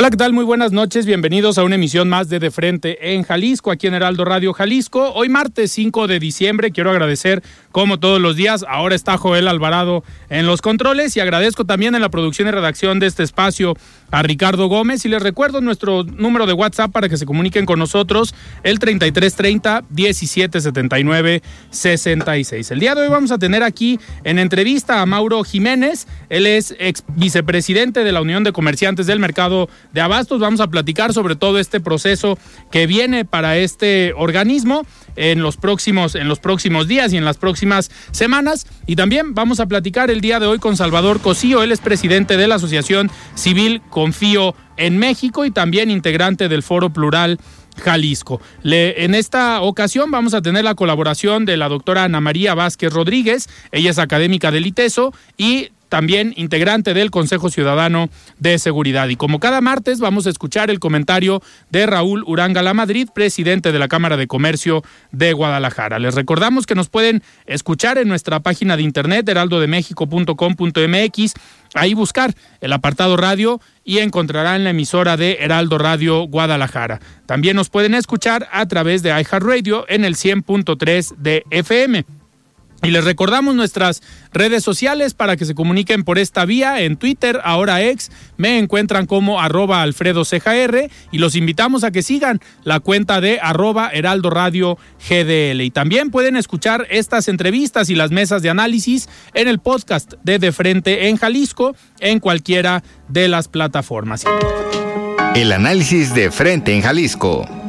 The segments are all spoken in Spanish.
Hola, ¿qué tal? Muy buenas noches. Bienvenidos a una emisión más de De Frente en Jalisco, aquí en Heraldo Radio Jalisco. Hoy martes 5 de diciembre quiero agradecer, como todos los días, ahora está Joel Alvarado en los controles y agradezco también en la producción y redacción de este espacio a Ricardo Gómez y les recuerdo nuestro número de WhatsApp para que se comuniquen con nosotros, el 3330 1779 66. El día de hoy vamos a tener aquí en entrevista a Mauro Jiménez, él es ex vicepresidente de la Unión de Comerciantes del Mercado de Abastos. Vamos a platicar sobre todo este proceso que viene para este organismo en los próximos en los próximos días y en las próximas semanas y también vamos a platicar el día de hoy con Salvador Cosío, él es presidente de la Asociación Civil Confío en México y también integrante del Foro Plural Jalisco. En esta ocasión vamos a tener la colaboración de la doctora Ana María Vázquez Rodríguez, ella es académica del ITESO y también integrante del Consejo Ciudadano de Seguridad. Y como cada martes vamos a escuchar el comentario de Raúl Uranga La Madrid, presidente de la Cámara de Comercio de Guadalajara. Les recordamos que nos pueden escuchar en nuestra página de internet heraldodemexico.com.mx, ahí buscar el apartado radio y encontrarán la emisora de Heraldo Radio Guadalajara. También nos pueden escuchar a través de iHeartRadio en el 100.3 de FM. Y les recordamos nuestras redes sociales para que se comuniquen por esta vía. En Twitter, ahora ex, me encuentran como arroba alfredo y los invitamos a que sigan la cuenta de arroba heraldo radio GDL. Y también pueden escuchar estas entrevistas y las mesas de análisis en el podcast de De Frente en Jalisco en cualquiera de las plataformas. El análisis de Frente en Jalisco.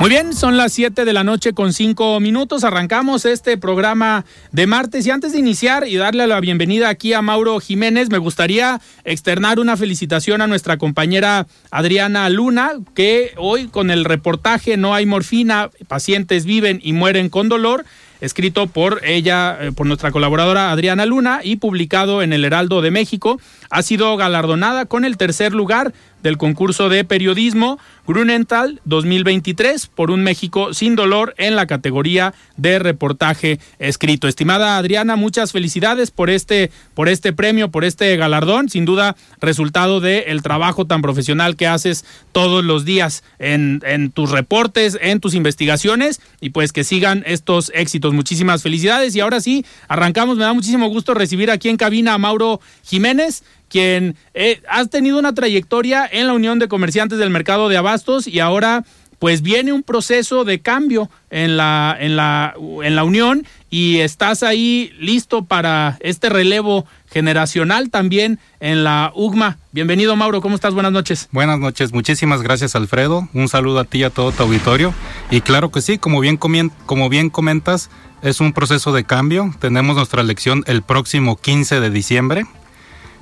Muy bien, son las 7 de la noche con 5 minutos. Arrancamos este programa de martes y antes de iniciar y darle la bienvenida aquí a Mauro Jiménez, me gustaría externar una felicitación a nuestra compañera Adriana Luna, que hoy con el reportaje No hay morfina, pacientes viven y mueren con dolor escrito por ella, eh, por nuestra colaboradora Adriana Luna y publicado en el Heraldo de México. Ha sido galardonada con el tercer lugar del concurso de periodismo Grunenthal 2023 por un México sin dolor en la categoría de reportaje escrito. Estimada Adriana, muchas felicidades por este, por este premio, por este galardón, sin duda resultado del el trabajo tan profesional que haces todos los días en, en tus reportes, en tus investigaciones y pues que sigan estos éxitos. Muchísimas felicidades y ahora sí, arrancamos, me da muchísimo gusto recibir aquí en cabina a Mauro Jiménez quien eh, has tenido una trayectoria en la Unión de Comerciantes del Mercado de Abastos y ahora pues viene un proceso de cambio en la, en la, en la Unión y estás ahí listo para este relevo generacional también en la UGMA. Bienvenido Mauro, ¿cómo estás? Buenas noches. Buenas noches, muchísimas gracias Alfredo, un saludo a ti y a todo tu auditorio. Y claro que sí, como bien, como bien comentas, es un proceso de cambio. Tenemos nuestra elección el próximo 15 de diciembre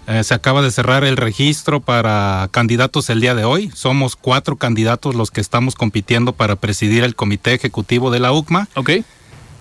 eh, se acaba de cerrar el registro para candidatos el día de hoy. Somos cuatro candidatos los que estamos compitiendo para presidir el comité ejecutivo de la UCMA. Ok.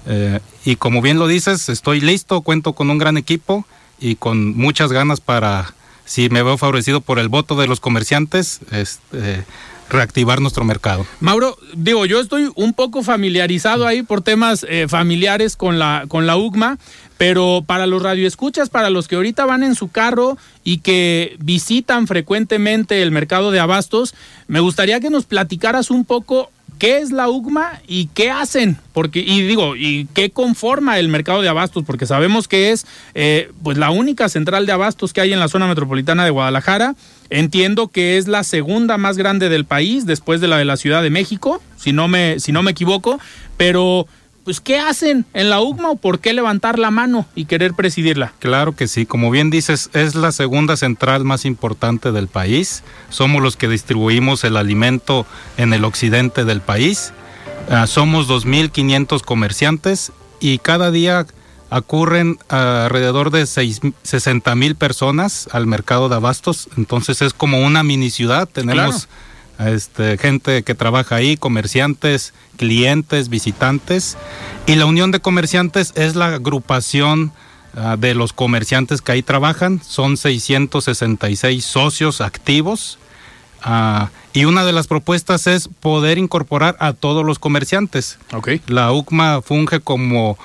Eh, y como bien lo dices, estoy listo, cuento con un gran equipo y con muchas ganas para, si me veo favorecido por el voto de los comerciantes, este, reactivar nuestro mercado. Mauro, digo, yo estoy un poco familiarizado ahí por temas eh, familiares con la, con la UGMA, pero para los radioescuchas, para los que ahorita van en su carro y que visitan frecuentemente el mercado de abastos, me gustaría que nos platicaras un poco qué es la UGMA y qué hacen, porque y digo y qué conforma el mercado de abastos, porque sabemos que es eh, pues la única central de abastos que hay en la zona metropolitana de Guadalajara. Entiendo que es la segunda más grande del país después de la de la Ciudad de México, si no me si no me equivoco, pero pues ¿qué hacen en la UGMA o por qué levantar la mano y querer presidirla? Claro que sí, como bien dices, es la segunda central más importante del país. Somos los que distribuimos el alimento en el occidente del país. Uh, somos 2.500 comerciantes y cada día ocurren uh, alrededor de 60 mil personas al mercado de abastos. Entonces es como una mini ciudad. Tenemos... Claro este, gente que trabaja ahí, comerciantes, clientes, visitantes. Y la Unión de Comerciantes es la agrupación uh, de los comerciantes que ahí trabajan. Son 666 socios activos. Uh, y una de las propuestas es poder incorporar a todos los comerciantes. Okay. La UCMA funge como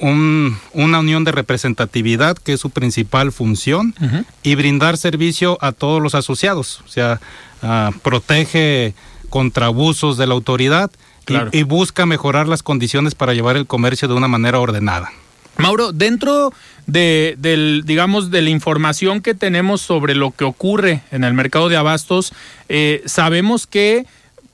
un, una unión de representatividad, que es su principal función, uh -huh. y brindar servicio a todos los asociados. O sea, uh, protege contra abusos de la autoridad claro. y, y busca mejorar las condiciones para llevar el comercio de una manera ordenada. Mauro, dentro de, del, digamos, de la información que tenemos sobre lo que ocurre en el mercado de abastos, eh, sabemos que,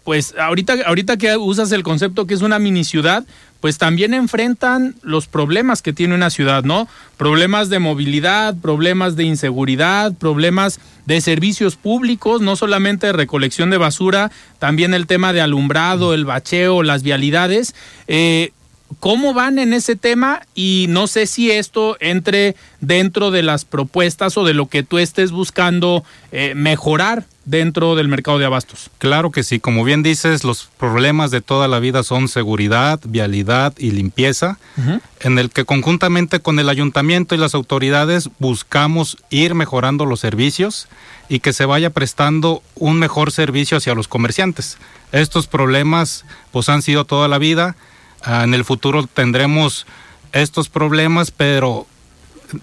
pues, ahorita, ahorita que usas el concepto que es una mini ciudad, pues también enfrentan los problemas que tiene una ciudad, ¿no? Problemas de movilidad, problemas de inseguridad, problemas de servicios públicos, no solamente de recolección de basura, también el tema de alumbrado, el bacheo, las vialidades. Eh, ¿Cómo van en ese tema? Y no sé si esto entre dentro de las propuestas o de lo que tú estés buscando eh, mejorar dentro del mercado de abastos. Claro que sí, como bien dices, los problemas de toda la vida son seguridad, vialidad y limpieza, uh -huh. en el que conjuntamente con el ayuntamiento y las autoridades buscamos ir mejorando los servicios y que se vaya prestando un mejor servicio hacia los comerciantes. Estos problemas pues han sido toda la vida, uh, en el futuro tendremos estos problemas, pero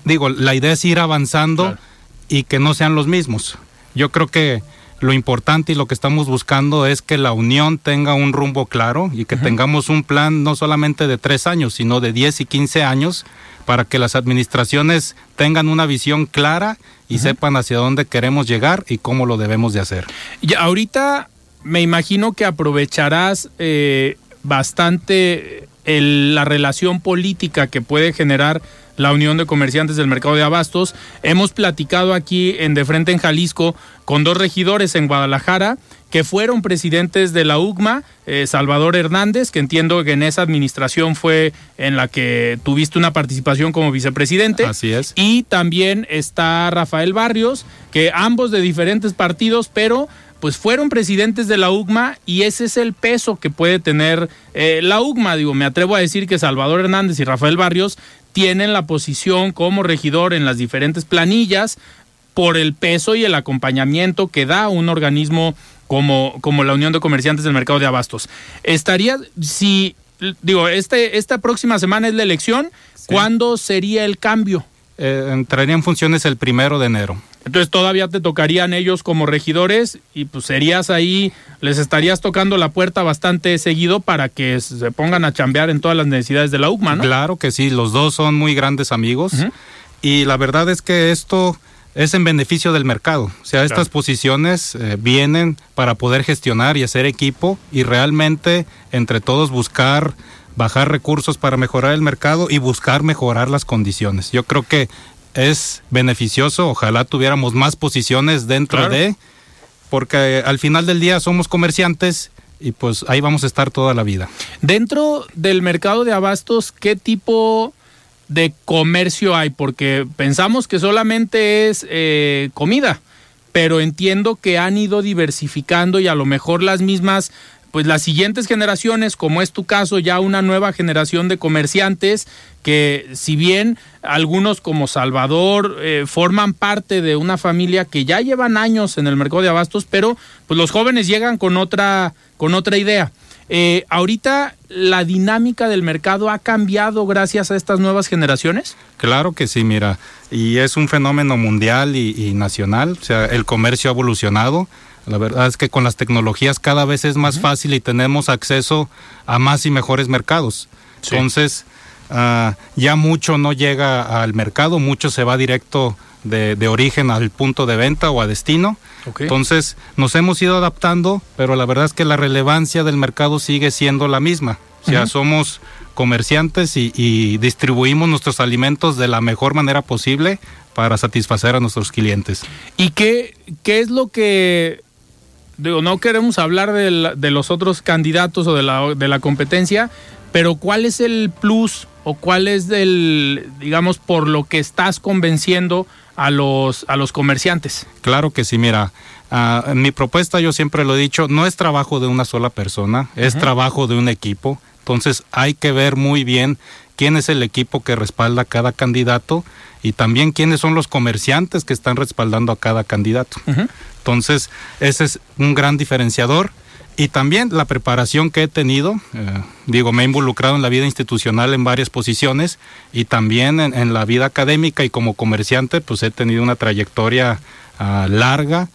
digo, la idea es ir avanzando claro. y que no sean los mismos. Yo creo que lo importante y lo que estamos buscando es que la unión tenga un rumbo claro y que uh -huh. tengamos un plan no solamente de tres años, sino de 10 y 15 años para que las administraciones tengan una visión clara y uh -huh. sepan hacia dónde queremos llegar y cómo lo debemos de hacer. Y ahorita me imagino que aprovecharás eh, bastante el, la relación política que puede generar la Unión de Comerciantes del Mercado de Abastos. Hemos platicado aquí en De Frente en Jalisco con dos regidores en Guadalajara que fueron presidentes de la UGMA, eh, Salvador Hernández, que entiendo que en esa administración fue en la que tuviste una participación como vicepresidente. Así es. Y también está Rafael Barrios, que ambos de diferentes partidos, pero pues fueron presidentes de la UGMA y ese es el peso que puede tener eh, la UGMA. Digo, me atrevo a decir que Salvador Hernández y Rafael Barrios tienen la posición como regidor en las diferentes planillas por el peso y el acompañamiento que da un organismo como, como la Unión de Comerciantes del Mercado de Abastos. Estaría, si, digo, este, esta próxima semana es la elección, sí. ¿cuándo sería el cambio? Eh, entraría en funciones el primero de enero. Entonces todavía te tocarían ellos como regidores y pues serías ahí, les estarías tocando la puerta bastante seguido para que se pongan a chambear en todas las necesidades de la UCMA, ¿no? Claro que sí, los dos son muy grandes amigos uh -huh. y la verdad es que esto es en beneficio del mercado. O sea, estas posiciones eh, vienen para poder gestionar y hacer equipo y realmente entre todos buscar bajar recursos para mejorar el mercado y buscar mejorar las condiciones. Yo creo que es beneficioso, ojalá tuviéramos más posiciones dentro claro. de, porque al final del día somos comerciantes y pues ahí vamos a estar toda la vida. Dentro del mercado de abastos, ¿qué tipo de comercio hay? Porque pensamos que solamente es eh, comida, pero entiendo que han ido diversificando y a lo mejor las mismas pues las siguientes generaciones, como es tu caso, ya una nueva generación de comerciantes que si bien algunos como Salvador eh, forman parte de una familia que ya llevan años en el mercado de abastos, pero pues los jóvenes llegan con otra, con otra idea. Eh, ahorita la dinámica del mercado ha cambiado gracias a estas nuevas generaciones. Claro que sí, mira, y es un fenómeno mundial y, nacional, o sea, el comercio ha evolucionado. La verdad es que con las tecnologías cada vez es más fácil y tenemos acceso a más y mejores mercados. Entonces, ah, ya mucho no llega al mercado, mucho se va directo de, origen al punto de venta o a destino. Entonces nos hemos ido adaptando, pero la verdad es que la relevancia del mercado sigue siendo la misma. O sea, somos comerciantes y, distribuimos nuestros alimentos de la mejor manera posible para satisfacer a nuestros clientes. ¿Y qué, qué es lo que... Digo, no queremos hablar de, de los otros candidatos o de la, de la competencia, pero ¿cuál es el plus o cuál es el, digamos, por lo que estás convenciendo a los, a los comerciantes. Claro que sí, mira. Uh, mi propuesta yo siempre lo he dicho, no es trabajo de una sola persona, es trabajo de un equipo. Entonces hay que ver muy bien quién es el equipo que respalda a cada candidato y también quiénes son los comerciantes que están respaldando a cada candidato. Entonces ese es un gran diferenciador y también la preparación que he tenido, eh, digo, me he involucrado en la vida institucional en varias posiciones y también en, la vida académica y como comerciante, pues he tenido una trayectoria ah, larga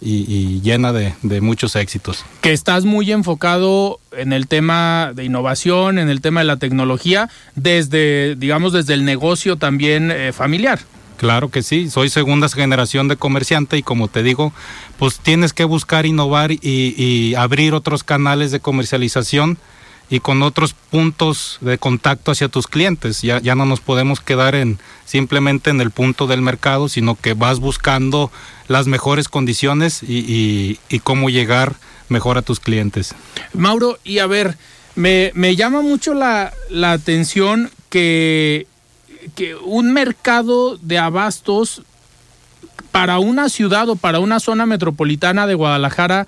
y, llena de, muchos éxitos. Que estás muy enfocado en el tema de innovación, en el tema de la tecnología, desde, digamos, desde el negocio también eh, familiar. Claro que sí, soy segunda generación de comerciante y como te digo, pues tienes que buscar innovar y, abrir otros canales de comercialización y con otros puntos de contacto hacia tus clientes. Ya, ya no nos podemos quedar en simplemente en el punto del mercado, sino que vas buscando las mejores condiciones y, cómo llegar mejor a tus clientes. Mauro, y a ver, me, me llama mucho la, la atención que que un mercado de abastos para una ciudad o para una zona metropolitana de Guadalajara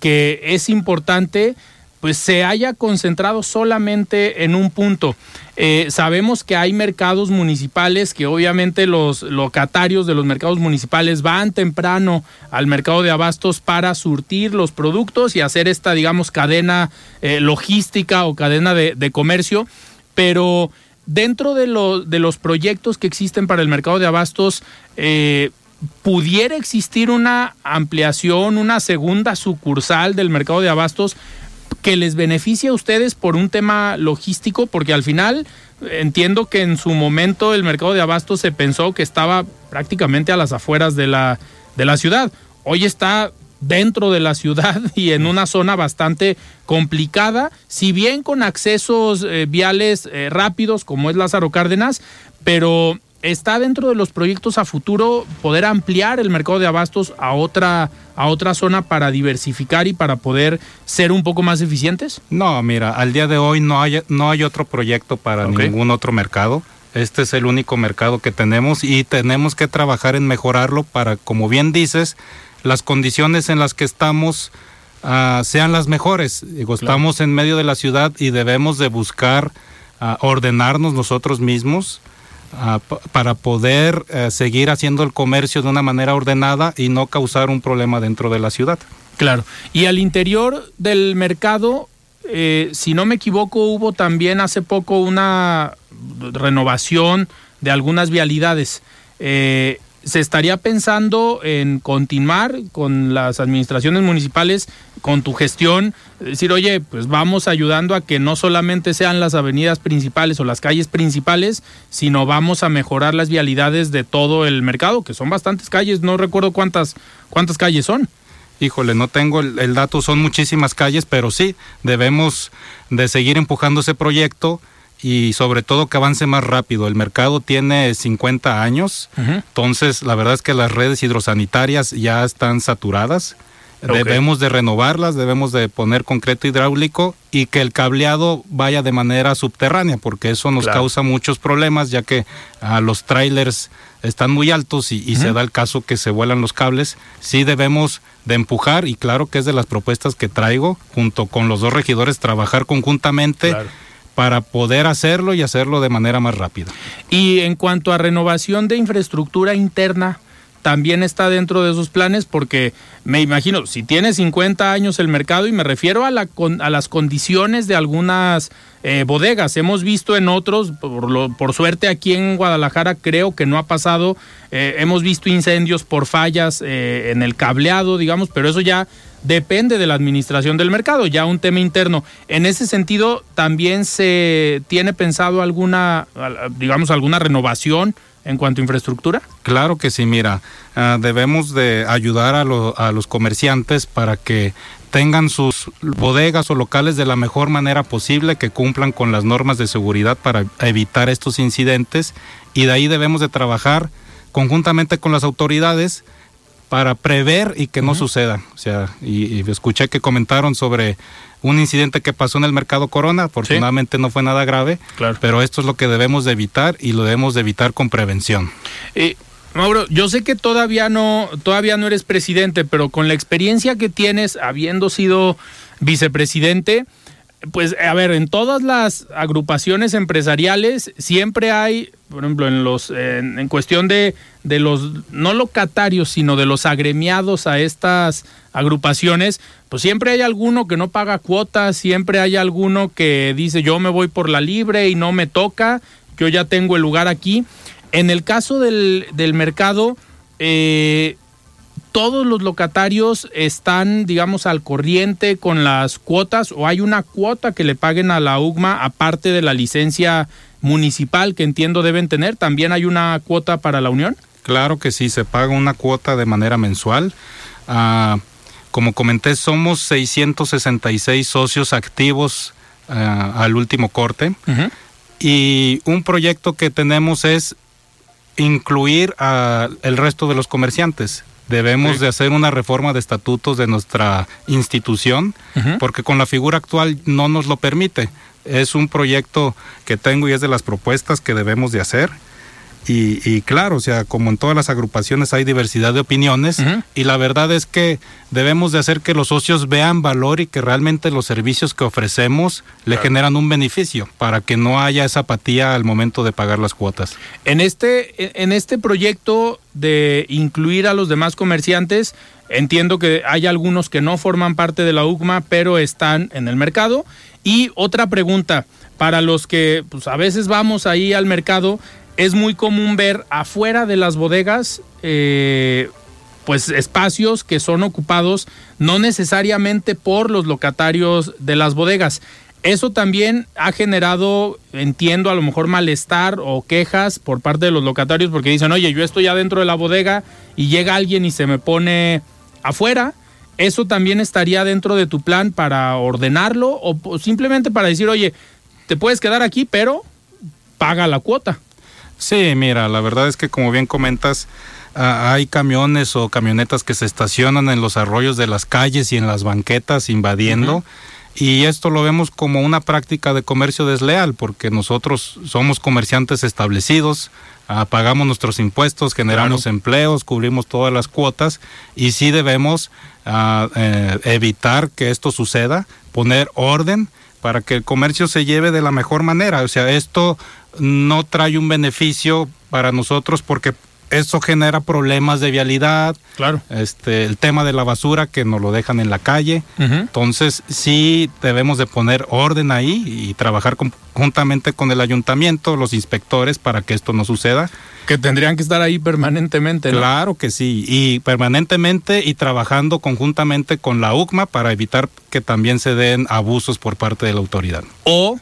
que es importante, pues se haya concentrado solamente en un punto. Eh, sabemos que hay mercados municipales que obviamente los locatarios de los mercados municipales van temprano al mercado de abastos para surtir los productos y hacer esta, digamos, cadena eh, logística o cadena de, de comercio, pero dentro de, de los proyectos que existen para el mercado de abastos, eh, ¿pudiera existir una ampliación, una segunda sucursal del mercado de abastos que les beneficie a ustedes por un tema logístico? Porque al final entiendo que en su momento el mercado de abastos se pensó que estaba prácticamente a las afueras de la, de la ciudad. Hoy está dentro de la ciudad y en una zona bastante complicada, si bien con accesos eh, viales eh, rápidos como es Lázaro Cárdenas, pero está dentro de los proyectos a futuro poder ampliar el mercado de abastos a otra a otra zona para diversificar y para poder ser un poco más eficientes? No, mira, al día de hoy no hay no hay otro proyecto para ningún otro mercado. Este es el único mercado que tenemos y tenemos que trabajar en mejorarlo para, como bien dices, las condiciones en las que estamos ah, sean las mejores. Estamos en medio de la ciudad y debemos de buscar ah, ordenarnos nosotros mismos ah, para poder eh, seguir haciendo el comercio de una manera ordenada y no causar un problema dentro de la ciudad. Claro. Y al interior del mercado, eh, si no me equivoco, hubo también hace poco una renovación de algunas vialidades. Eh, se estaría pensando en continuar con las administraciones municipales, con tu gestión, decir, oye, pues vamos ayudando a que no solamente sean las avenidas principales o las calles principales, sino vamos a mejorar las vialidades de todo el mercado, que son bastantes calles, no recuerdo cuántas, cuántas calles son. Híjole, no tengo el, el dato, son muchísimas calles, pero sí, debemos de seguir empujando ese proyecto y sobre todo que avance más rápido. El mercado tiene 50 años, entonces la verdad es que las redes hidrosanitarias ya están saturadas Debemos de renovarlas, debemos de poner concreto hidráulico y que el cableado vaya de manera subterránea, porque eso nos causa muchos problemas, ya que a los trailers están muy altos y, se da el caso que se vuelan los cables. Sí debemos de empujar y claro que es de las propuestas que traigo, junto con los dos regidores, trabajar conjuntamente. Para poder hacerlo y hacerlo de manera más rápida. Y en cuanto a renovación de infraestructura interna, también está dentro de sus planes porque me imagino, si tiene 50 años el mercado y me refiero a, la, a las condiciones de algunas eh, bodegas, hemos visto en otros, por, lo, por, suerte aquí en Guadalajara creo que no ha pasado, eh, hemos visto incendios por fallas eh, en el cableado, digamos, pero eso ya depende de la administración del mercado, ya un tema interno. En ese sentido, también se tiene pensado alguna, digamos, alguna renovación en cuanto a infraestructura? Claro que sí, mira, ah, debemos de ayudar a, los comerciantes para que tengan sus bodegas o locales de la mejor manera posible, que cumplan con las normas de seguridad para evitar estos incidentes y de ahí debemos de trabajar conjuntamente con las autoridades para prever y que no suceda. O sea, y, escuché que comentaron sobre un incidente que pasó en el mercado Corona, afortunadamente no fue nada grave, pero esto es lo que debemos de evitar y lo debemos de evitar con prevención. Eh, Mauro, yo sé que todavía no, todavía no eres presidente, pero con la experiencia que tienes, habiendo sido vicepresidente, pues a ver, en todas las agrupaciones empresariales siempre hay, por ejemplo, en los en, cuestión de, de, los no locatarios, sino de los agremiados a estas agrupaciones, pues siempre hay alguno que no paga cuotas, siempre hay alguno que dice yo me voy por la libre y no me toca, yo ya tengo el lugar aquí. En el caso del, del mercado, eh, todos los locatarios están, digamos, al corriente con las cuotas o hay una cuota que le paguen a la UGMA aparte de la licencia municipal que entiendo deben tener. ¿También hay una cuota para la Unión? Claro que sí, se paga una cuota de manera mensual. Ah, como comenté, somos 666 socios activos ah, al último corte. Y un proyecto que tenemos es incluir al resto de los comerciantes. Debemos de hacer una reforma de estatutos de nuestra institución, porque con la figura actual no nos lo permite. Es un proyecto que tengo y es de las propuestas que debemos de hacer. Y, claro, o sea, como en todas las agrupaciones hay diversidad de opiniones y la verdad es que debemos de hacer que los socios vean valor y que realmente los servicios que ofrecemos le generan un beneficio para que no haya esa apatía al momento de pagar las cuotas. En este, en este proyecto de incluir a los demás comerciantes, entiendo que hay algunos que no forman parte de la UCMA, pero están en el mercado. Y otra pregunta, para los que pues, a veces vamos ahí al mercado, es muy común ver afuera de las bodegas eh, pues espacios que son ocupados no necesariamente por los locatarios de las bodegas. Eso también ha generado, entiendo, a lo mejor malestar o quejas por parte de los locatarios porque dicen, oye, yo estoy adentro de la bodega y llega alguien y se me pone afuera. ¿Eso también estaría dentro de tu plan para ordenarlo o simplemente para decir, oye, te puedes quedar aquí, pero paga la cuota? Sí, mira, la verdad es que como bien comentas, ah, hay camiones o camionetas que se estacionan en los arroyos de las calles y en las banquetas invadiendo. Y esto lo vemos como una práctica de comercio desleal, porque nosotros somos comerciantes establecidos, ah, pagamos nuestros impuestos, generamos empleos, cubrimos todas las cuotas y sí debemos ah, eh, evitar que esto suceda, poner orden para que el comercio se lleve de la mejor manera. O sea, esto no trae un beneficio para nosotros porque eso genera problemas de vialidad. Claro. Este, el tema de la basura que nos lo dejan en la calle. Entonces, sí debemos de poner orden ahí y trabajar conjuntamente con el ayuntamiento, los inspectores, para que esto no suceda. Que tendrían que estar ahí permanentemente. Claro que sí, y permanentemente y trabajando conjuntamente con la UCMA para evitar que también se den abusos por parte de la autoridad. O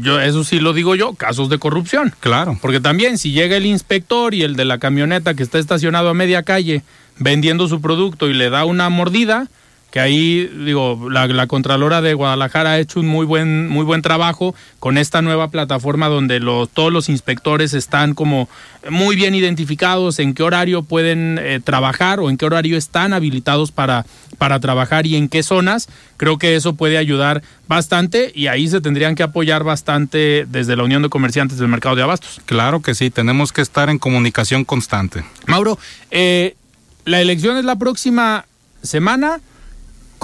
yo eso sí lo digo yo, casos de corrupción. Claro. Porque también si llega el inspector y el de la camioneta que está estacionado a media calle vendiendo su producto y le da una mordida, que ahí, digo, la, la, Contralora de Guadalajara ha hecho un muy buen, muy buen trabajo con esta nueva plataforma donde los, todos los inspectores están como muy bien identificados en qué horario pueden eh, trabajar o en qué horario están habilitados para, para trabajar y en qué zonas. Creo que eso puede ayudar bastante y ahí se tendrían que apoyar bastante desde la Unión de Comerciantes del Mercado de Abastos. Claro que sí, tenemos que estar en comunicación constante. Mauro, eh, la elección es la próxima semana.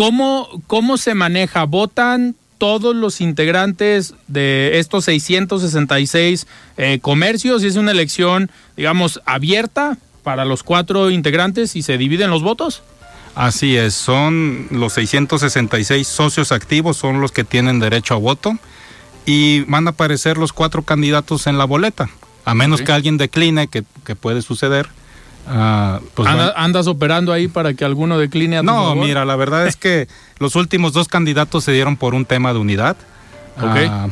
¿Cómo, ¿Cómo se maneja? ¿Votan todos los integrantes de estos 666 eh, comercios y es una elección, digamos, abierta para los cuatro integrantes y se dividen los votos? Así es, son los 666 socios activos, son los que tienen derecho a voto y van a aparecer los cuatro candidatos en la boleta, a menos que alguien decline, que, que puede suceder Ah, pues ¿Andas operando ahí para que alguno decline a tu No, mira, la verdad es que los últimos dos candidatos se dieron por un tema de unidad. Ah,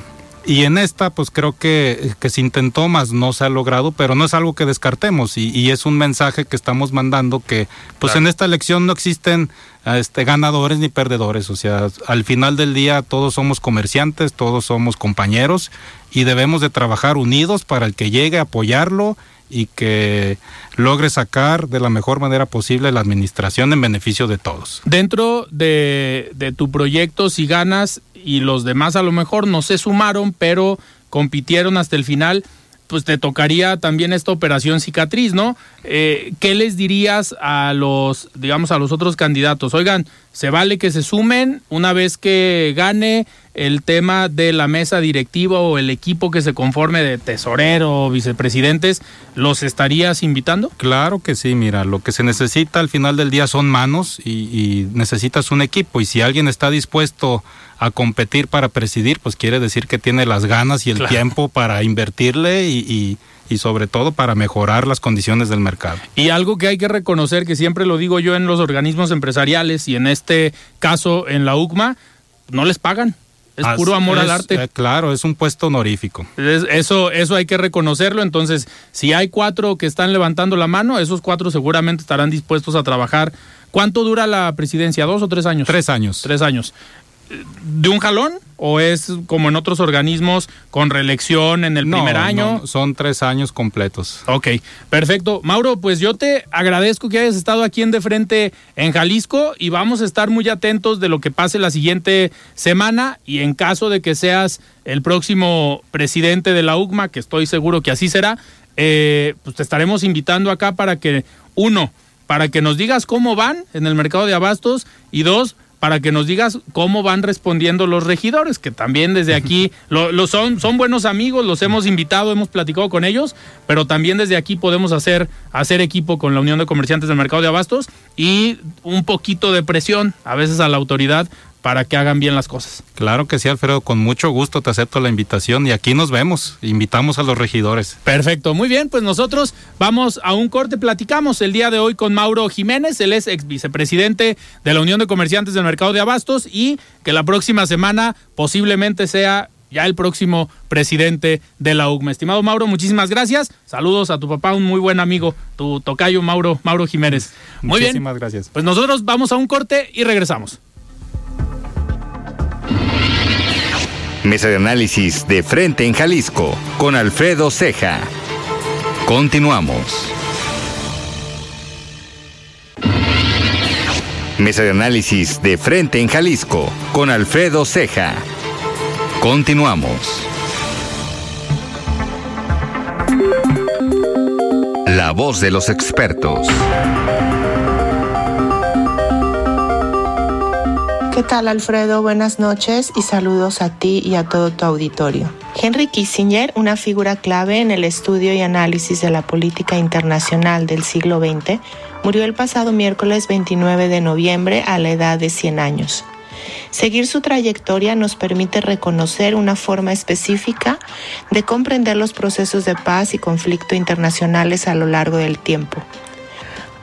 y en esta, pues creo que, que, se intentó más, no se ha logrado, pero no es algo que descartemos. Y, es un mensaje que estamos mandando que, pues en esta elección no existen este, ganadores ni perdedores, o sea, al final del día todos somos comerciantes, todos somos compañeros y debemos de trabajar unidos para el que llegue a apoyarlo y que logre sacar de la mejor manera posible la administración en beneficio de todos. Dentro de, de tu proyecto, si ganas y los demás a lo mejor no se sumaron, pero compitieron hasta el final, pues te tocaría también esta operación cicatriz, ¿no? Eh, ¿Qué les dirías a los, digamos, a los otros candidatos? Oigan, se vale que se sumen una vez que gane el tema de la mesa directiva o el equipo que se conforme de tesorero o vicepresidentes, ¿los estarías invitando? Claro que sí, mira, lo que se necesita al final del día son manos y, necesitas un equipo y si alguien está dispuesto a competir para presidir, pues quiere decir que tiene las ganas y el tiempo para invertirle y y sobre todo para mejorar las condiciones del mercado. Y algo que hay que reconocer, que siempre lo digo yo en los organismos empresariales y en este caso en la UCMA, no les pagan. Es puro amor al arte. Eh, claro, es un puesto honorífico. eso, eso hay que reconocerlo. Entonces, si hay cuatro que están levantando la mano, esos cuatro seguramente estarán dispuestos a trabajar. ¿Cuánto dura la presidencia? ¿Dos o tres años? Tres años. Tres años de un jalón o es como en otros organismos con reelección en el primer año? No, son tres años completos. Ok, perfecto. Mauro, pues yo te agradezco que hayas estado aquí en De Frente en Jalisco y vamos a estar muy atentos de lo que pase la siguiente semana y en caso de que seas el próximo presidente de la UCMA, que estoy seguro que así será, eh, pues te estaremos invitando acá para que, uno, para que nos digas cómo van en el mercado de abastos y dos, para que nos digas cómo van respondiendo los regidores, que también desde aquí lo, son, son buenos amigos, los hemos invitado, hemos platicado con ellos, pero también desde aquí podemos hacer, hacer equipo con la Unión de Comerciantes del Mercado de Abastos y un poquito de presión a veces a la autoridad para que hagan bien las cosas. Claro que sí, Alfredo, con mucho gusto te acepto la invitación y aquí nos vemos, invitamos a los regidores. Perfecto, muy bien, pues nosotros vamos a un corte, platicamos el día de hoy con Mauro Jiménez, él es ex vicepresidente de la Unión de Comerciantes del Mercado de Abastos y que la próxima semana posiblemente sea ya el próximo presidente de la UGMA. Estimado Mauro, muchísimas gracias. Saludos a tu papá, un muy buen amigo, tu tocayo Mauro, Mauro Jiménez. Muy muchísimas gracias. Pues nosotros vamos a un corte y regresamos. Mesa de análisis de frente en Jalisco con Alfredo Ceja. Continuamos. Mesa de análisis de frente en Jalisco con Alfredo Ceja. Continuamos. La voz de los expertos. ¿Qué tal Alfredo? Buenas noches y saludos a ti y a todo tu auditorio. Henry Kissinger, una figura clave en el estudio y análisis de la política internacional del siglo XX, murió el pasado miércoles 29 de noviembre a la edad de 100 años. Seguir su trayectoria nos permite reconocer una forma específica de comprender los procesos de paz y conflicto internacionales a lo largo del tiempo.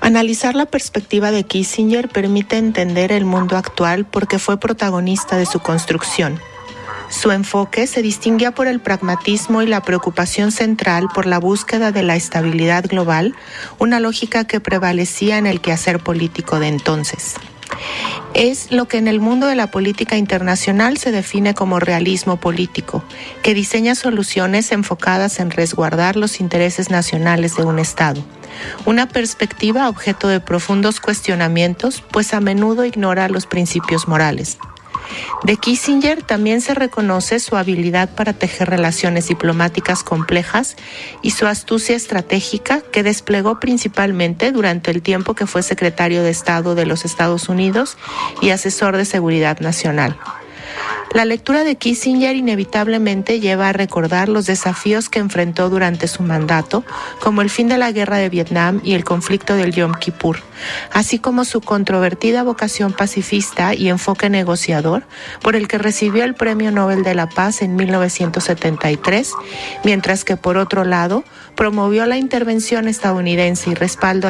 Analizar la perspectiva de Kissinger permite entender el mundo actual porque fue protagonista de su construcción. Su enfoque se distinguía por el pragmatismo y la preocupación central por la búsqueda de la estabilidad global, una lógica que prevalecía en el quehacer político de entonces. Es lo que en el mundo de la política internacional se define como realismo político, que diseña soluciones enfocadas en resguardar los intereses nacionales de un Estado. Una perspectiva objeto de profundos cuestionamientos, pues a menudo ignora los principios morales. De Kissinger también se reconoce su habilidad para tejer relaciones diplomáticas complejas y su astucia estratégica que desplegó principalmente durante el tiempo que fue secretario de Estado de los Estados Unidos y asesor de seguridad nacional. La lectura de Kissinger inevitablemente lleva a recordar los desafíos que enfrentó durante su mandato, como el fin de la guerra de Vietnam y el conflicto del Yom Kippur, así como su controvertida vocación pacifista y enfoque negociador, por el que recibió el Premio Nobel de la Paz en 1973, mientras que por otro lado promovió la intervención estadounidense y respaldo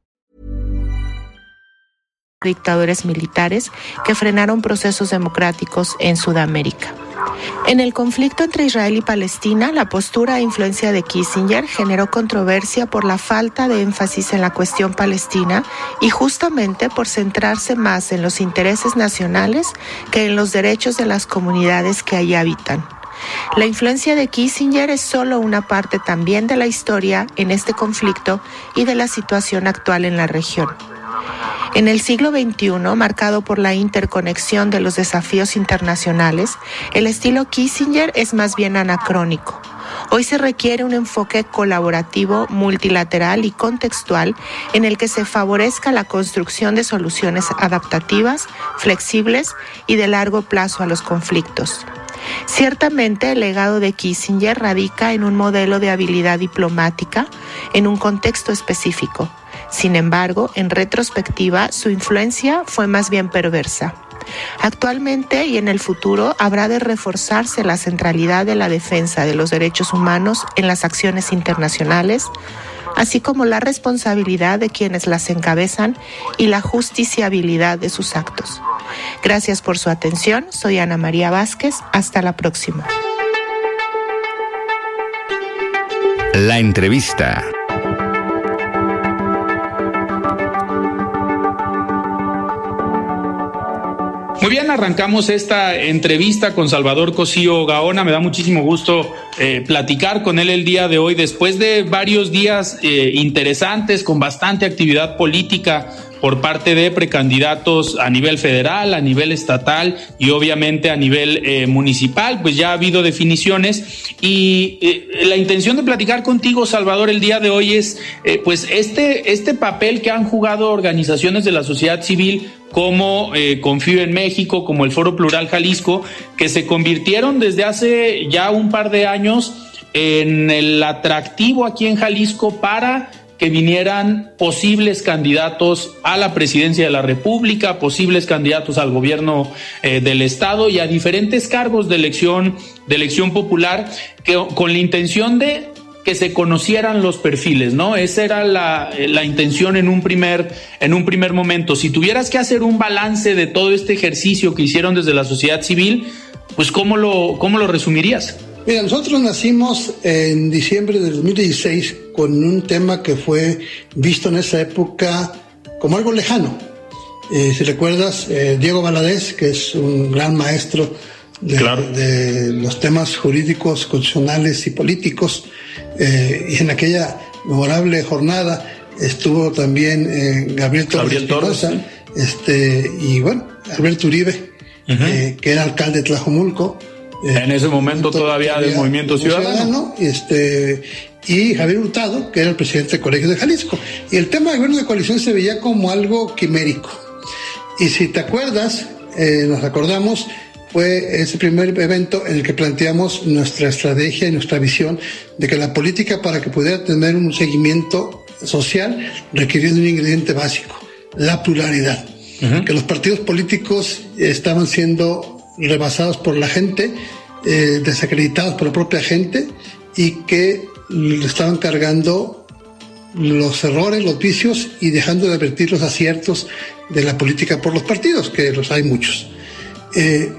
Dictadores militares que frenaron procesos democráticos en Sudamérica. En el conflicto entre Israel y Palestina, la postura e influencia de Kissinger generó controversia por la falta de énfasis en la cuestión palestina y justamente por centrarse más en los intereses nacionales que en los derechos de las comunidades que allí habitan. La influencia de Kissinger es solo una parte también de la historia en este conflicto y de la situación actual en la región. En el siglo XXI, marcado por la interconexión de los desafíos internacionales, el estilo Kissinger es más bien anacrónico. Hoy se requiere un enfoque colaborativo, multilateral y contextual en el que se favorezca la construcción de soluciones adaptativas, flexibles y de largo plazo a los conflictos. Ciertamente el legado de Kissinger radica en un modelo de habilidad diplomática en un contexto específico sin embargo, en retrospectiva, su influencia fue más bien perversa. Actualmente y en el futuro habrá de reforzarse la centralidad de la defensa de los derechos humanos en las acciones internacionales, así como la responsabilidad de quienes las encabezan y la justiciabilidad de sus actos. Gracias por su atención. Soy Ana María Vázquez. Hasta la próxima. La entrevista. Muy bien, arrancamos esta entrevista con Salvador Cosío Gaona. Me da muchísimo gusto eh, platicar con él el día de hoy, después de varios días eh, interesantes, con bastante actividad política por parte de precandidatos a nivel federal, a nivel estatal y obviamente a nivel eh, municipal, pues ya ha habido definiciones. Y eh, la intención de platicar contigo, Salvador, el día de hoy es eh, pues este, este papel que han jugado organizaciones de la sociedad civil como Confío en México, como el Foro Plural Jalisco, que se convirtieron desde hace ya un par de años en el atractivo aquí en Jalisco para que vinieran posibles candidatos a la presidencia de la República, posibles candidatos al gobierno eh, del Estado y a diferentes cargos de elección, de elección popular, que, con la intención de que se conocieran los perfiles, ¿no? Esa era la, la, intención en un, primer, en un primer momento. Si tuvieras que hacer un balance de todo este ejercicio que hicieron desde la sociedad civil, pues ¿cómo lo, cómo lo resumirías? Mira, nosotros nacimos en diciembre del 2016 con un tema que fue visto en esa época como algo lejano. Eh, si recuerdas, eh, Diego Valadez, que es un gran maestro de, los temas jurídicos, constitucionales y políticos, eh, y en aquella memorable jornada estuvo también Gabriel Torres, Gabriel este, y bueno, Alberto Uribe, que era alcalde de Tlajomulco. En ese momento todavía, del Movimiento Ciudadano. este, y Javier Hurtado, que era el presidente del Colegio de Jalisco. Y el tema del gobierno de coalición se veía como algo quimérico. Y si te acuerdas, nos acordamos, fue ese primer evento en el que planteamos nuestra estrategia y nuestra visión de que la política para que pudiera tener un seguimiento social requería de un ingrediente básico, la pluralidad. Que los partidos políticos estaban siendo rebasados por la gente, eh, desacreditados por la propia gente y que le estaban cargando los errores, los vicios y dejando de advertir los aciertos de la política por los partidos, que los hay muchos. Eh,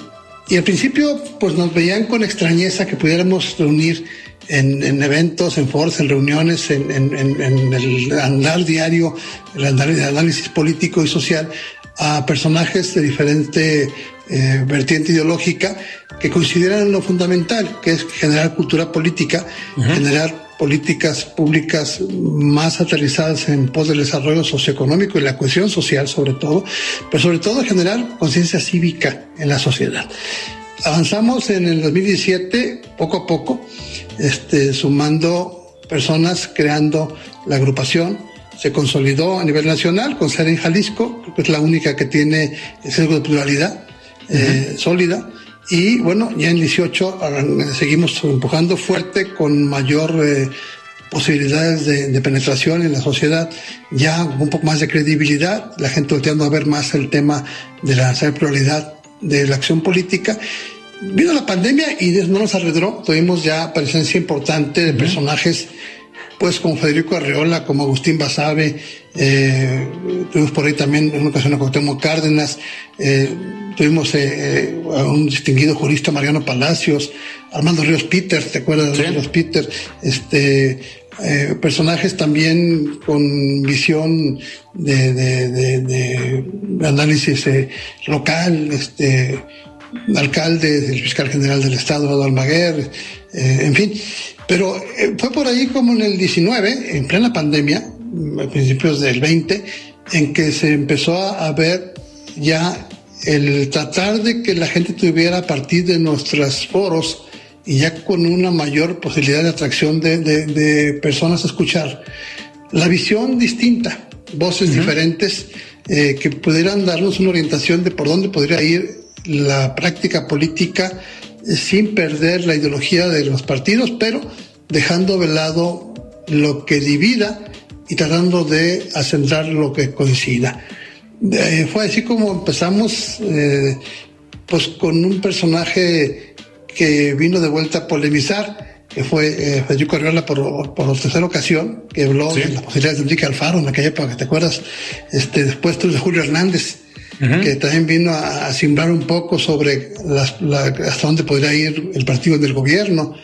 y al principio, pues nos veían con extrañeza que pudiéramos reunir en, eventos, en foros, en reuniones, en, el andar diario, el andar de análisis político y social, a personajes de diferente eh, vertiente ideológica que consideran lo fundamental, que es generar cultura política, generar políticas públicas más aterrizadas en pos del desarrollo socioeconómico y la cohesión social sobre todo, pero sobre todo generar conciencia cívica en la sociedad. Avanzamos en el 2017 poco a poco, este, sumando personas, creando la agrupación. Se consolidó a nivel nacional con sede en Jalisco, que es la única que tiene ese de pluralidad eh, sólida y bueno, ya en 18 seguimos empujando fuerte con mayor eh, posibilidades de, penetración en la sociedad, ya un poco más de credibilidad, la gente volteando a ver más el tema de la pluralidad de la acción política. Vino la pandemia y no nos arredró, tuvimos ya presencia importante de personajes pues como Federico Arreola, como Agustín Basabe, eh, tuvimos por ahí también en una ocasión a Cuauhtémoc Cárdenas, eh, tuvimos eh, a un distinguido jurista Mariano Palacios, Armando Ríos Peter, ¿te acuerdas de Ríos Peter? Este, personajes también con visión de, de análisis local, este, alcalde, el fiscal general del estado, Eduardo Almaguer, en fin. Pero eh, fue por ahí como en el 19, en plena pandemia, a principios del 20, en que se empezó a ver ya el tratar de que la gente tuviera a partir de nuestros foros y ya con una mayor posibilidad de atracción de, personas a escuchar, la visión distinta, voces diferentes eh, que pudieran darnos una orientación de por dónde podría ir la práctica política sin perder la ideología de los partidos, pero dejando de lado lo que divida y tratando de acentrar lo que coincida. fue así como empezamos, eh, pues con un personaje que vino de vuelta a polemizar, que fue eh, Federico Arriola por, por tercera ocasión, que habló de la posibilidad de Enrique Alfaro en aquella época, ¿te acuerdas? Este, después de Julio Hernández, que también vino a, a, simbrar un poco sobre hasta dónde podría ir el partido del gobierno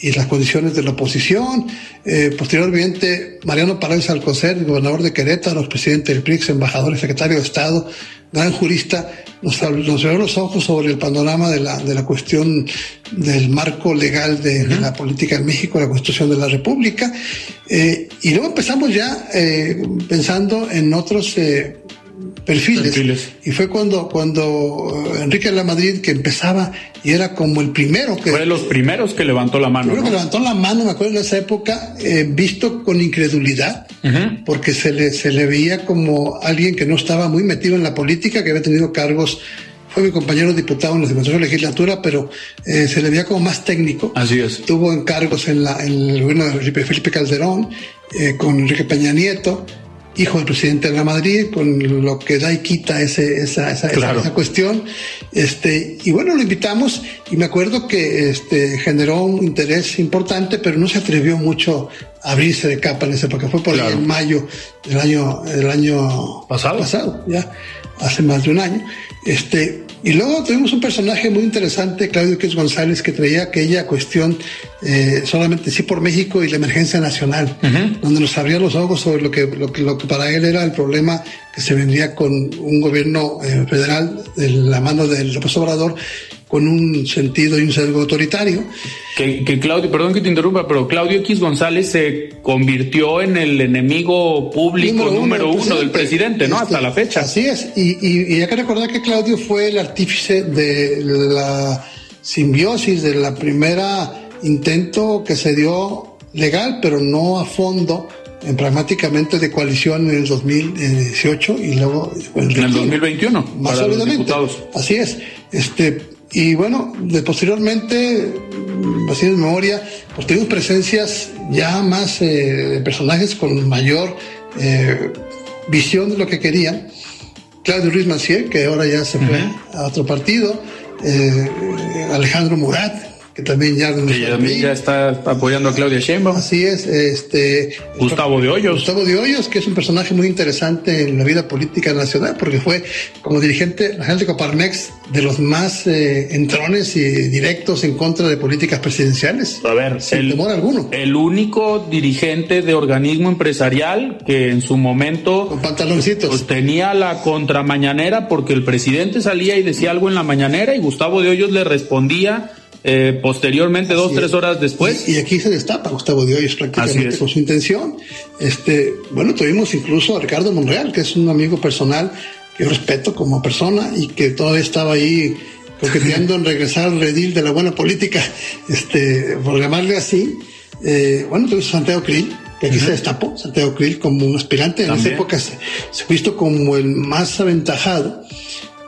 y las condiciones de la oposición. Eh, posteriormente, Mariano Palacios Alcocer, gobernador de Querétaro, presidente del PRIX, embajador y secretario de Estado, gran jurista, nos, nos abrió los ojos sobre el panorama de la, de la cuestión del marco legal de, la política en México, la Constitución de la República. Eh, y luego empezamos ya eh, pensando en otros perfiles. Y fue cuando, cuando Enrique de la Madrid, que empezaba y era como el primero que. Fue de los primeros que levantó la mano. Creo que levantó la mano, me acuerdo en esa época, eh, visto con incredulidad, porque se le, se le veía como alguien que no estaba muy metido en la política, que había tenido cargos fue mi compañero diputado en la de legislatura, pero eh, se le veía como más técnico. Así es. Tuvo encargos en, la, en el gobierno de Felipe Calderón, eh, con Enrique Peña Nieto, hijo del presidente de la Madrid, con lo que da y quita ese, esa, esa, esa, cuestión. Este, y bueno, lo invitamos y me acuerdo que este, generó un interés importante, pero no se atrevió mucho a abrirse de capa en ese época. Fue por ahí en mayo del año, del año pasado. pasado, ya hace más de un año. Este, y luego tuvimos un personaje muy interesante, Claudio Quez González, que traía aquella cuestión eh, solamente sí por México y la emergencia nacional, donde nos abría los ojos sobre lo que, lo que, lo que para él era el problema que se vendría con un gobierno eh, federal de la mano del López Obrador con un sentido y un sesgo autoritario. Que, Claudio, perdón que te interrumpa, pero Claudio X González se convirtió en el enemigo público número uno, del presidente, ¿no? Hasta la fecha. Así es, y, y, hay que recordar que Claudio fue el artífice de la simbiosis, de la primera intento que se dio legal, pero no a fondo, en pragmáticamente de coalición en el 2018 y luego en el 2021 más sólidamente. Así es. Este, y bueno, de posteriormente, así de memoria, pues tuvimos presencias ya más eh, de personajes con mayor eh, visión de lo que querían. Claudio Ruiz Maciel, que ahora ya se fue a otro partido, eh, Alejandro Murat, que también ya, ya está apoyando a Claudia Sheinbaum. Así es, este Gustavo de Hoyos. Gustavo de Hoyos, que es un personaje muy interesante en la vida política nacional, porque fue como dirigente, la gente de Coparmex, de los más eh, entrones y directos en contra de políticas presidenciales. A ver, sin el, temor alguno. El único dirigente de organismo empresarial que en su momento con pantaloncitos pues, tenía la contramañanera porque el presidente salía y decía algo en la mañanera y Gustavo de Hoyos le respondía eh, posteriormente, dos, tres horas después. Y, aquí se destapa Gustavo Hoyos prácticamente con su intención. Este, bueno, tuvimos incluso a Ricardo Monreal, que es un amigo personal que yo respeto como persona y que todavía estaba ahí coqueteando en regresar al redil de la buena política, este, por llamarle así. Eh, bueno, tuvimos a Santiago Krill, que aquí se destapó, Santiago Krill como un aspirante. En esa época se, se visto como el más aventajado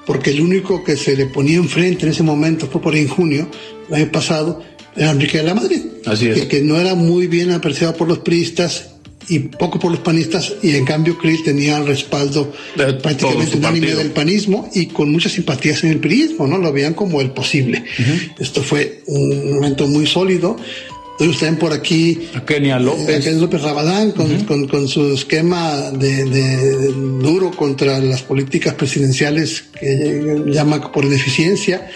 porque el único que se le ponía enfrente en ese momento fue por ahí en junio, el año pasado, era Enrique de la Madrid. Así es. Que, no era muy bien apreciado por los priistas y poco por los panistas, y en cambio Krill tenía el respaldo prácticamente unánime del panismo y con muchas simpatías en el priismo, ¿no? Lo veían como el posible. Esto fue un momento muy sólido. Entonces también por aquí a Kenia eh, López, a López Rabadán con, con, su esquema de, de, duro contra las políticas presidenciales que llama por ineficiencia.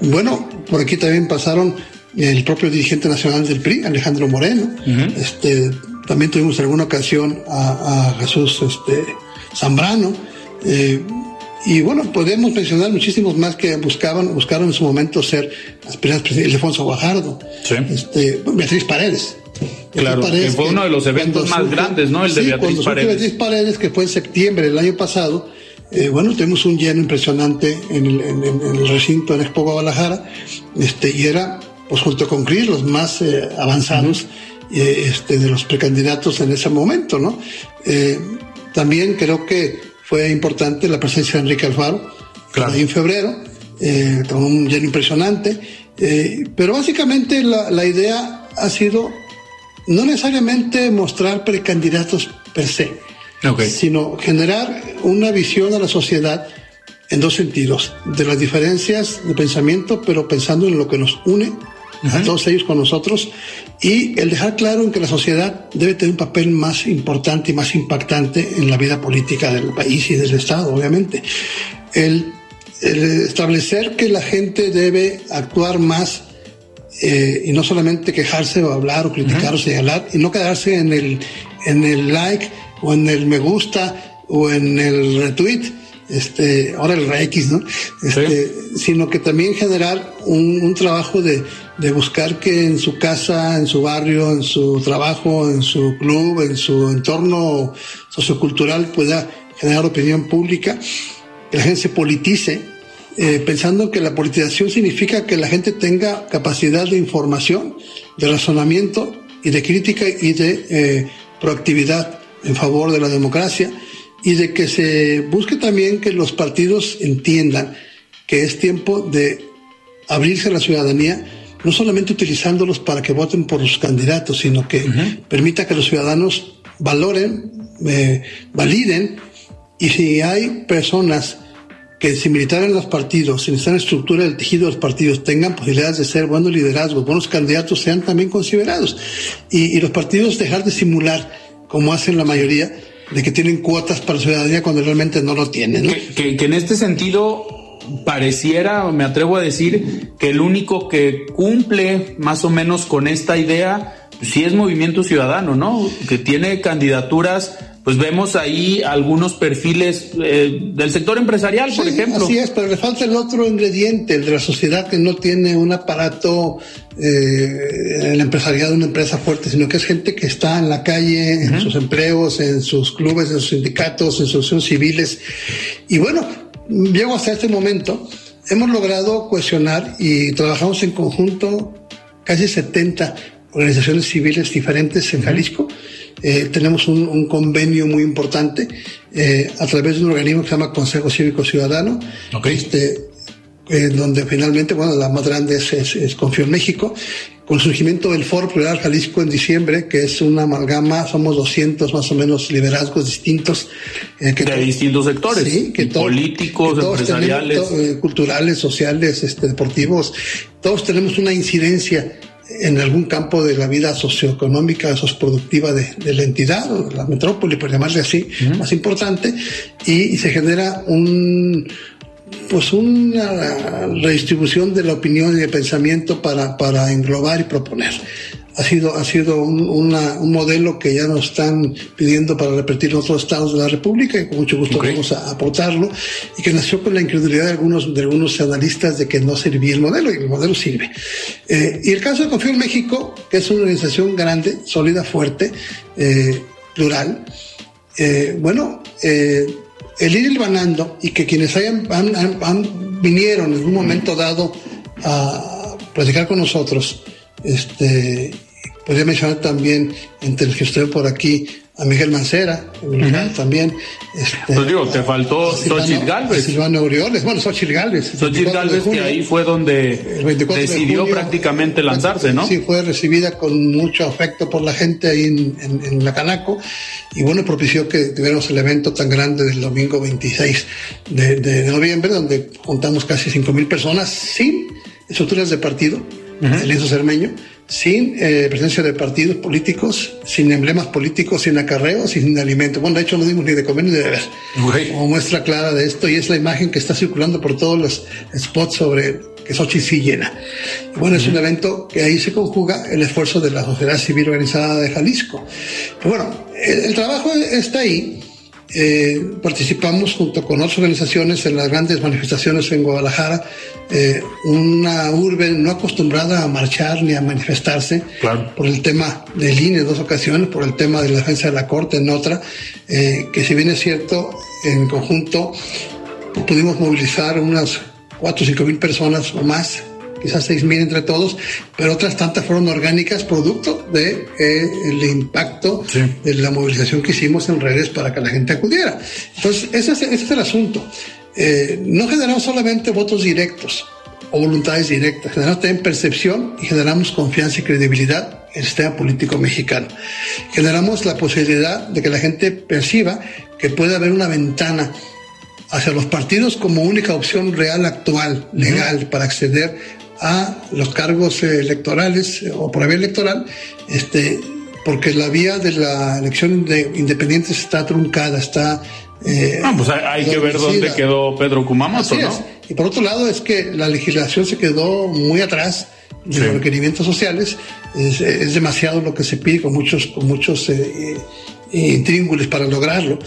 Bueno, por aquí también pasaron el propio dirigente nacional del PRI, Alejandro Moreno. Este también tuvimos alguna ocasión a, a Jesús este, Zambrano. Eh, y bueno, podemos mencionar muchísimos más que buscaban, buscaron en su momento ser aspirantes presidenciales. Alfonso Guajardo, este, Beatriz Paredes. claro, que fue uno de los eventos más grandes, ¿no? El de Beatriz Paredes. Beatriz Paredes, que fue en septiembre del año pasado. Eh, bueno, tuvimos un lleno impresionante en el, en, el recinto en Expo Guadalajara, este, y era, pues junto con Cris, los más eh, avanzados eh, este, de los precandidatos en ese momento, ¿no? también creo que fue importante la presencia de Enrique Alfaro, claro. ahí en febrero, eh, con un lleno impresionante. Eh, pero básicamente la, la, idea ha sido no necesariamente mostrar precandidatos per se, sino generar una visión a la sociedad en dos sentidos, de las diferencias de pensamiento, pero pensando en lo que nos une a todos ellos con nosotros y el dejar claro en que la sociedad debe tener un papel más importante y más impactante en la vida política del país y del Estado, obviamente. El, establecer que la gente debe actuar más eh, y no solamente quejarse o hablar o criticar o señalar y no quedarse en el, en el like o en el me gusta o en el retweet, este, ahora el RX, ¿no? Este, Sino que también generar un, un trabajo de, de buscar que en su casa, en su barrio, en su trabajo, en su club, en su entorno sociocultural pueda generar opinión pública, que la gente se politice, eh, pensando que la politización significa que la gente tenga capacidad de información, de razonamiento y de crítica y de eh, proactividad en favor de la democracia y de que se busque también que los partidos entiendan que es tiempo de abrirse a la ciudadanía no solamente utilizándolos para que voten por los candidatos, sino que permita que los ciudadanos valoren, eh, validen, y si hay personas que si militaran los partidos, si en estructura del tejido de los partidos, tengan posibilidades de ser buenos liderazgos, buenos candidatos, sean también considerados. Y, los partidos dejar de simular, como hacen la mayoría, de que tienen cuotas para ciudadanía cuando realmente no lo tienen. que en este sentido pareciera, me atrevo a decir, que el único que cumple más o menos con esta idea, pues sí es Movimiento Ciudadano, ¿no? Que tiene candidaturas pues vemos ahí algunos perfiles eh, del sector empresarial, por ejemplo. Así es, pero le falta el otro ingrediente, el de la sociedad que no tiene un aparato eh, el empresariado de una empresa fuerte, sino que es gente que está en la calle, en sus empleos, en sus clubes, en sus sindicatos, en sus asociaciones civiles. Y bueno, llego hasta este momento, hemos logrado cohesionar y trabajamos en conjunto casi 70 organizaciones civiles diferentes en Jalisco. Eh, tenemos un, convenio muy importante eh, a través de un organismo que se llama Consejo Cívico Ciudadano, este, eh, donde finalmente, bueno, la más grande es, es, Confío en México, con el surgimiento del Foro Plural Jalisco en diciembre, que es una amalgama, somos 200 más o menos liderazgos distintos. que de distintos sectores, sí, que políticos, empresariales. culturales, sociales, este, deportivos, todos tenemos una incidencia en algún campo de la vida socioeconómica, socioproductiva de, de la entidad, o la metrópoli, por llamarle así, más importante, y, se genera un, pues una redistribución de la opinión y de pensamiento para, para englobar y proponer ha sido, ha sido un, un, modelo que ya nos están pidiendo para repetir en otros estados de la República y con mucho gusto vamos a aportarlo y que nació con la incredulidad de algunos, de algunos analistas de que no servía el modelo y el modelo sirve. Eh, y el caso de Confío en México, que es una organización grande, sólida, fuerte, eh, plural, eh, bueno, el ir ilvanando y que quienes hayan, han, vinieron en un momento dado a platicar con nosotros, este, Podría mencionar también, entre los que estoy por aquí, a Miguel Mancera, también. Este, pues digo, te faltó Xochitl Galvez. Silvano Orioles, bueno, Xochitl Galvez. Xochitl Galvez, que ahí fue donde decidió prácticamente lanzarse, ¿no? Sí, fue recibida con mucho afecto por la gente ahí en, en, la Canaco y bueno, propició que tuviéramos el evento tan grande del domingo 26 de, de noviembre, donde juntamos casi 5 mil personas sin estructuras de partido, el -huh. Cermeño sin eh, presencia de partidos políticos, sin emblemas políticos, sin acarreos y sin alimentos. Bueno, de hecho no dimos ni de comer ni de beber. Como muestra clara de esto, y es la imagen que está circulando por todos los spots sobre que Sochi sí llena. Y bueno, es un evento que ahí se conjuga el esfuerzo de la sociedad civil organizada de Jalisco. bueno, el trabajo está ahí eh, participamos junto con otras organizaciones en las grandes manifestaciones en Guadalajara, eh, una urbe no acostumbrada a marchar ni a manifestarse por el tema del INE en dos ocasiones, por el tema de la defensa de la Corte en otra, eh, que si bien es cierto, en conjunto pudimos movilizar unas 4 o 5 mil personas o más quizás 6.000 entre todos, pero otras tantas fueron orgánicas, producto del de, eh, impacto de la movilización que hicimos en redes para que la gente acudiera. Entonces, ese es, ese es el asunto. Eh, no generamos solamente votos directos o voluntades directas, generamos también percepción y generamos confianza y credibilidad en el sistema político mexicano. Generamos la posibilidad de que la gente perciba que puede haber una ventana hacia los partidos como única opción real, actual, legal, para acceder a los cargos electorales o por vía electoral, este, porque la vía de la elección de independientes está truncada, está... Eh, ah, pues hay, que ver dónde quedó Pedro Kumamoto, ¿no? Y por otro lado es que la legislación se quedó muy atrás de los requerimientos sociales, es, demasiado lo que se pide con muchos, con muchos eh, intríngules para lograrlo.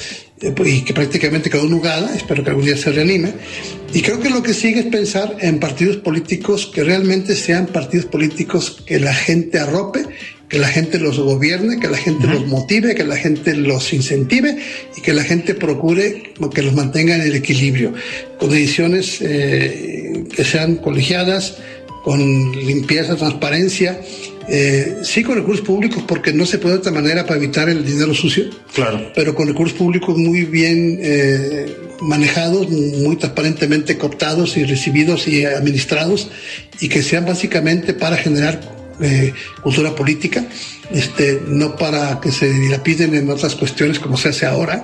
Eh, y que prácticamente quedó nugada, espero que algún día se reanime. Y creo que lo que sigue es pensar en partidos políticos que realmente sean partidos políticos que la gente arrope, que la gente los gobierne, que la gente los motive, que la gente los incentive y que la gente procure que los mantenga en el equilibrio, con decisiones eh, que sean colegiadas, con limpieza, transparencia eh, sí con recursos públicos porque no se puede de otra manera para evitar el dinero sucio. Claro. Pero con recursos públicos muy bien eh, manejados, muy transparentemente cooptados y recibidos y administrados y que sean básicamente para generar eh, cultura política, este, no para que se dilapiden en otras cuestiones como se hace ahora.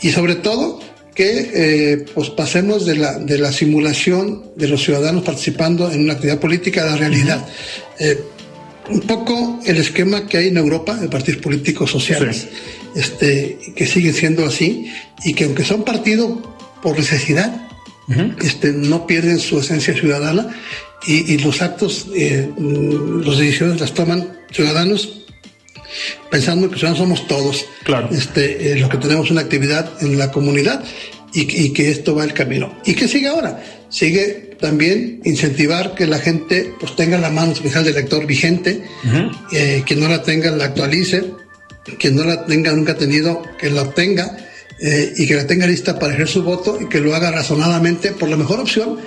Y sobre todo, que eh, pues pasemos de la, de la simulación de los ciudadanos participando en una actividad política a la realidad un poco el esquema que hay en Europa de partidos políticos sociales, este, que siguen siendo así y que aunque son partidos por necesidad, este, no pierden su esencia ciudadana y, los actos, eh, las decisiones las toman ciudadanos pensando que ciudadanos somos todos. Claro. este, eh, los que tenemos una actividad en la comunidad y, y que esto va el camino. ¿Y qué sigue ahora? Sigue también incentivar que la gente pues tenga la mano especial del lector vigente, eh, que no la tenga la actualice, que no la tenga nunca tenido, que la obtenga eh, y que la tenga lista para ejercer su voto y que lo haga razonadamente por la mejor opción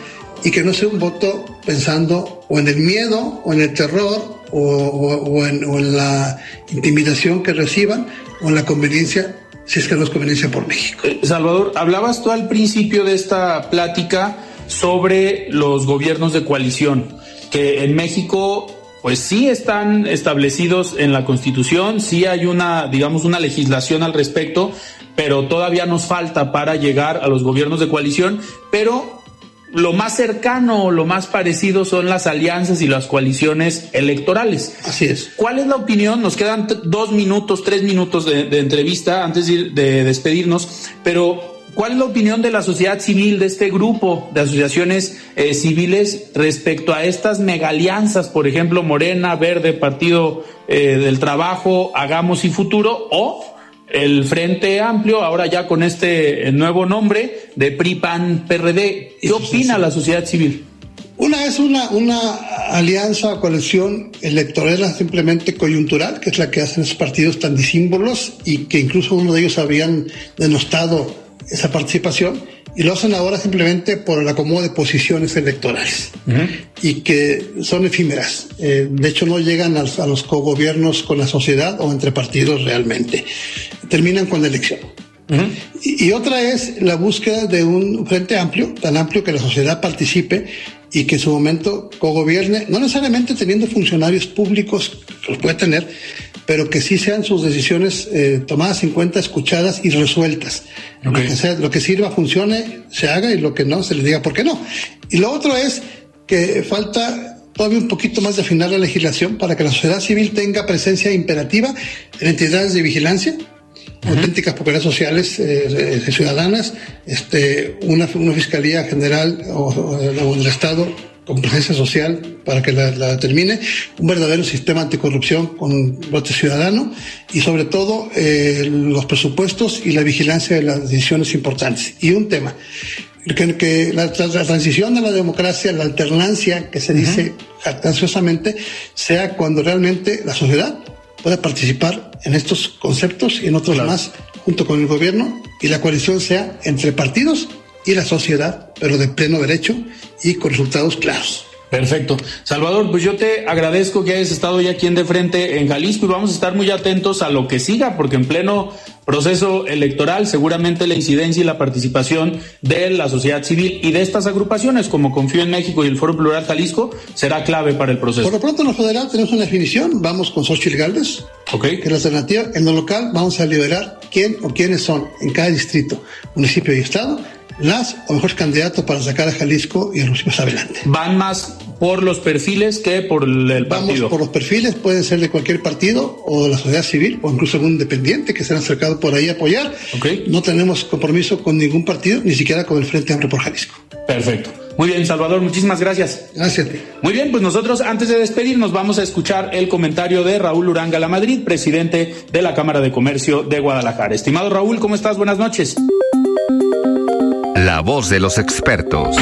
y que no sea un voto pensando o en el miedo o en el terror o, o- o en, o en la intimidación que reciban o en la conveniencia, si es que no es conveniencia por México. Eh, Salvador, hablabas tú al principio de esta plática sobre los gobiernos de coalición, que en México pues sí están establecidos en la Constitución, sí hay una, digamos, una legislación al respecto, pero todavía nos falta para llegar a los gobiernos de coalición, pero lo más cercano, lo más parecido son las alianzas y las coaliciones electorales. Así es. ¿Cuál es la opinión? Nos quedan dos minutos, tres minutos de, de entrevista antes de, ir- de despedirnos, pero ¿cuál es la opinión de la sociedad civil, de este grupo de asociaciones eh, civiles respecto a estas megalianzas, por ejemplo, Morena, Verde, Partido eh, del Trabajo, Hagamos y Futuro, o el Frente Amplio, ahora ya con este nuevo nombre de PRI-PAN-PRD? ¿Qué opina la sociedad civil? Una es una, una alianza o coalición electoral simplemente coyuntural, que es la que hacen esos partidos tan disímbolos y que incluso uno de ellos habían denostado esa participación y lo hacen ahora simplemente por el acomodo de posiciones electorales y que son efímeras. Eh, de hecho, no llegan a, a los cogobiernos con la sociedad o entre partidos realmente. Terminan con la elección. Y, y otra es la búsqueda de un frente amplio, tan amplio que la sociedad participe y que en su momento cogobierne, no necesariamente teniendo funcionarios públicos, los puede tener, pero que sí sean sus decisiones eh, tomadas en cuenta, escuchadas y resueltas. Lo, que sea- lo que sirva, funcione, se haga y lo que no, se le diga por qué no. Y lo otro es que falta todavía un poquito más de afinar la legislación para que la sociedad civil tenga presencia imperativa en entidades de vigilancia, auténticas propiedades sociales eh, eh, ciudadanas, este, una, una fiscalía general o, o- o del Estado con presencia social para que la, la determine, un verdadero sistema anticorrupción con voto ciudadano y sobre todo eh, los presupuestos y la vigilancia de las decisiones importantes. Y un tema, que, que la, la- la transición a la democracia, la alternancia que se dice jactanciosamente, sea cuando realmente la sociedad pueda participar en estos conceptos y en otros más junto con el gobierno y la coalición sea entre partidos y la sociedad, pero de pleno derecho y con resultados claros. Perfecto. Salvador, pues yo te agradezco que hayas estado ya aquí en de frente en Jalisco y vamos a estar muy atentos a lo que siga, porque en pleno proceso electoral seguramente la incidencia y la participación de la sociedad civil y de estas agrupaciones como Confío en México y el Foro Plural Jalisco será clave para el proceso. Por lo pronto en lo federal tenemos una definición, vamos con Xochitl Galvez, Ok. que es la alternativa. En lo local vamos a liberar quién o quiénes son en cada distrito, municipio y estado las o mejores candidatos para sacar a Jalisco y a los adelante. Van más por los perfiles que por el el Vamos partido. por los perfiles, pueden ser de cualquier partido o de la sociedad civil o incluso algún independiente que se han acercado por ahí a apoyar. Ok. No tenemos compromiso con ningún partido, ni siquiera con el Frente Amplio por Jalisco. Perfecto. Muy bien, Salvador, muchísimas gracias. Gracias a ti. Muy bien, pues nosotros antes de despedirnos vamos a escuchar el comentario de Raúl Uranga La Madrid, presidente de la Cámara de Comercio de Guadalajara. Estimado Raúl, ¿cómo estás? Buenas noches. La voz de los expertos.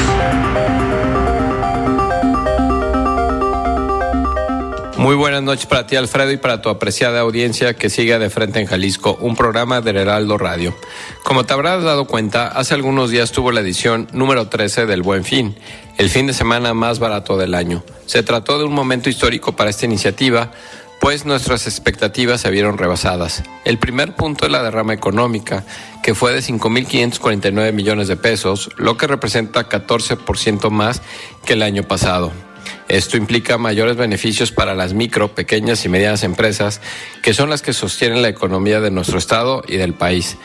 Muy buenas noches para ti, Alfredo, y para tu apreciada audiencia que sigue de frente en Jalisco, un programa del Heraldo Radio. Como te habrás dado cuenta, hace algunos días tuvo la edición número 13 del Buen Fin, el fin de semana más barato del año. Se trató de un momento histórico para esta iniciativa, pues nuestras expectativas se vieron rebasadas. El primer punto es la derrama económica, que fue de 5.549 millones de pesos, lo que representa 14% más que el año pasado. Esto implica mayores beneficios para las micro, pequeñas y medianas empresas, que son las que sostienen la economía de nuestro estado y del país.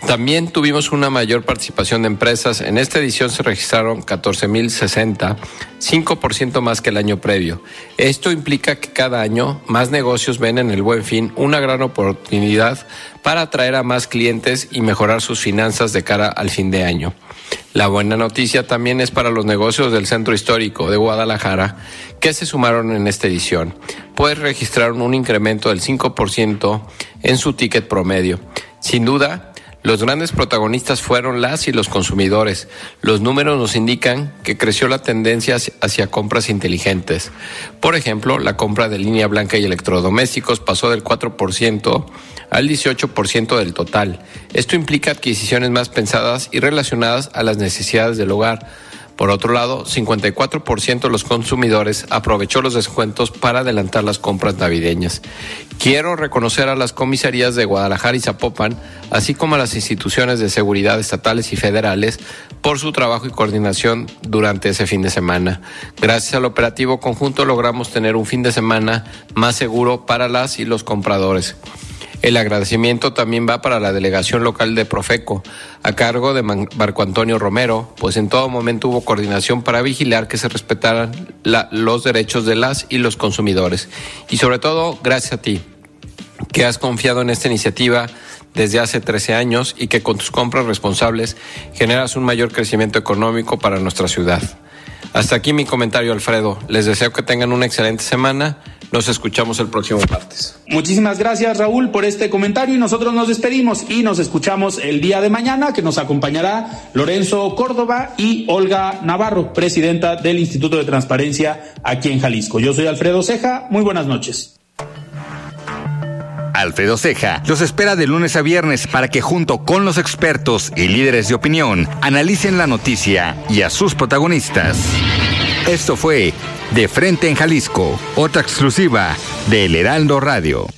Ta- También tuvimos una mayor participación de empresas. En esta edición se registraron 14.060, 5% más que el año previo. Esto implica que cada año más negocios ven en el buen fin una gran oportunidad para atraer a más clientes y mejorar sus finanzas de cara al fin de año. La buena noticia también es para los negocios del centro histórico de Guadalajara que se sumaron en esta edición. Pues registraron un incremento del 5% en su ticket promedio. Sin duda, los grandes protagonistas fueron las y los consumidores. Los números nos indican que creció la tendencia hacia compras inteligentes. Por ejemplo, la compra de línea blanca y electrodomésticos pasó del 4% al 18% del total. Esto implica adquisiciones más pensadas y relacionadas a las necesidades del hogar por otro lado, 54% de los consumidores aprovechó los descuentos para adelantar las compras navideñas. Quiero reconocer a las comisarías de Guadalajara y Zapopan, así como a las instituciones de seguridad estatales y federales, por su trabajo y coordinación durante ese fin de semana. Gracias al operativo conjunto logramos tener un fin de semana más seguro para las y los compradores. El agradecimiento también va para la delegación local de Profeco, a cargo de Marco Antonio Romero, pues en todo momento hubo coordinación para vigilar que se respetaran los derechos de las y los consumidores. Y sobre todo, gracias a ti, que has confiado en esta iniciativa desde hace 13 años y que con tus compras responsables generas un mayor crecimiento económico para nuestra ciudad. Hasta aquí mi comentario, Alfredo. Les deseo que tengan una excelente semana nos escuchamos el próximo martes. Muchísimas gracias Raúl por este comentario y nosotros nos despedimos y nos escuchamos el día de mañana que nos acompañará Lorenzo Córdoba y Olga Navarro, presidenta del Instituto de Transparencia aquí en Jalisco. Yo soy Alfredo Ceja, muy buenas noches. Alfredo Ceja los espera de lunes a viernes para que junto con los expertos y líderes de opinión analicen la noticia y a sus protagonistas. Esto fue De Frente en Jalisco, otra exclusiva de El Heraldo Radio.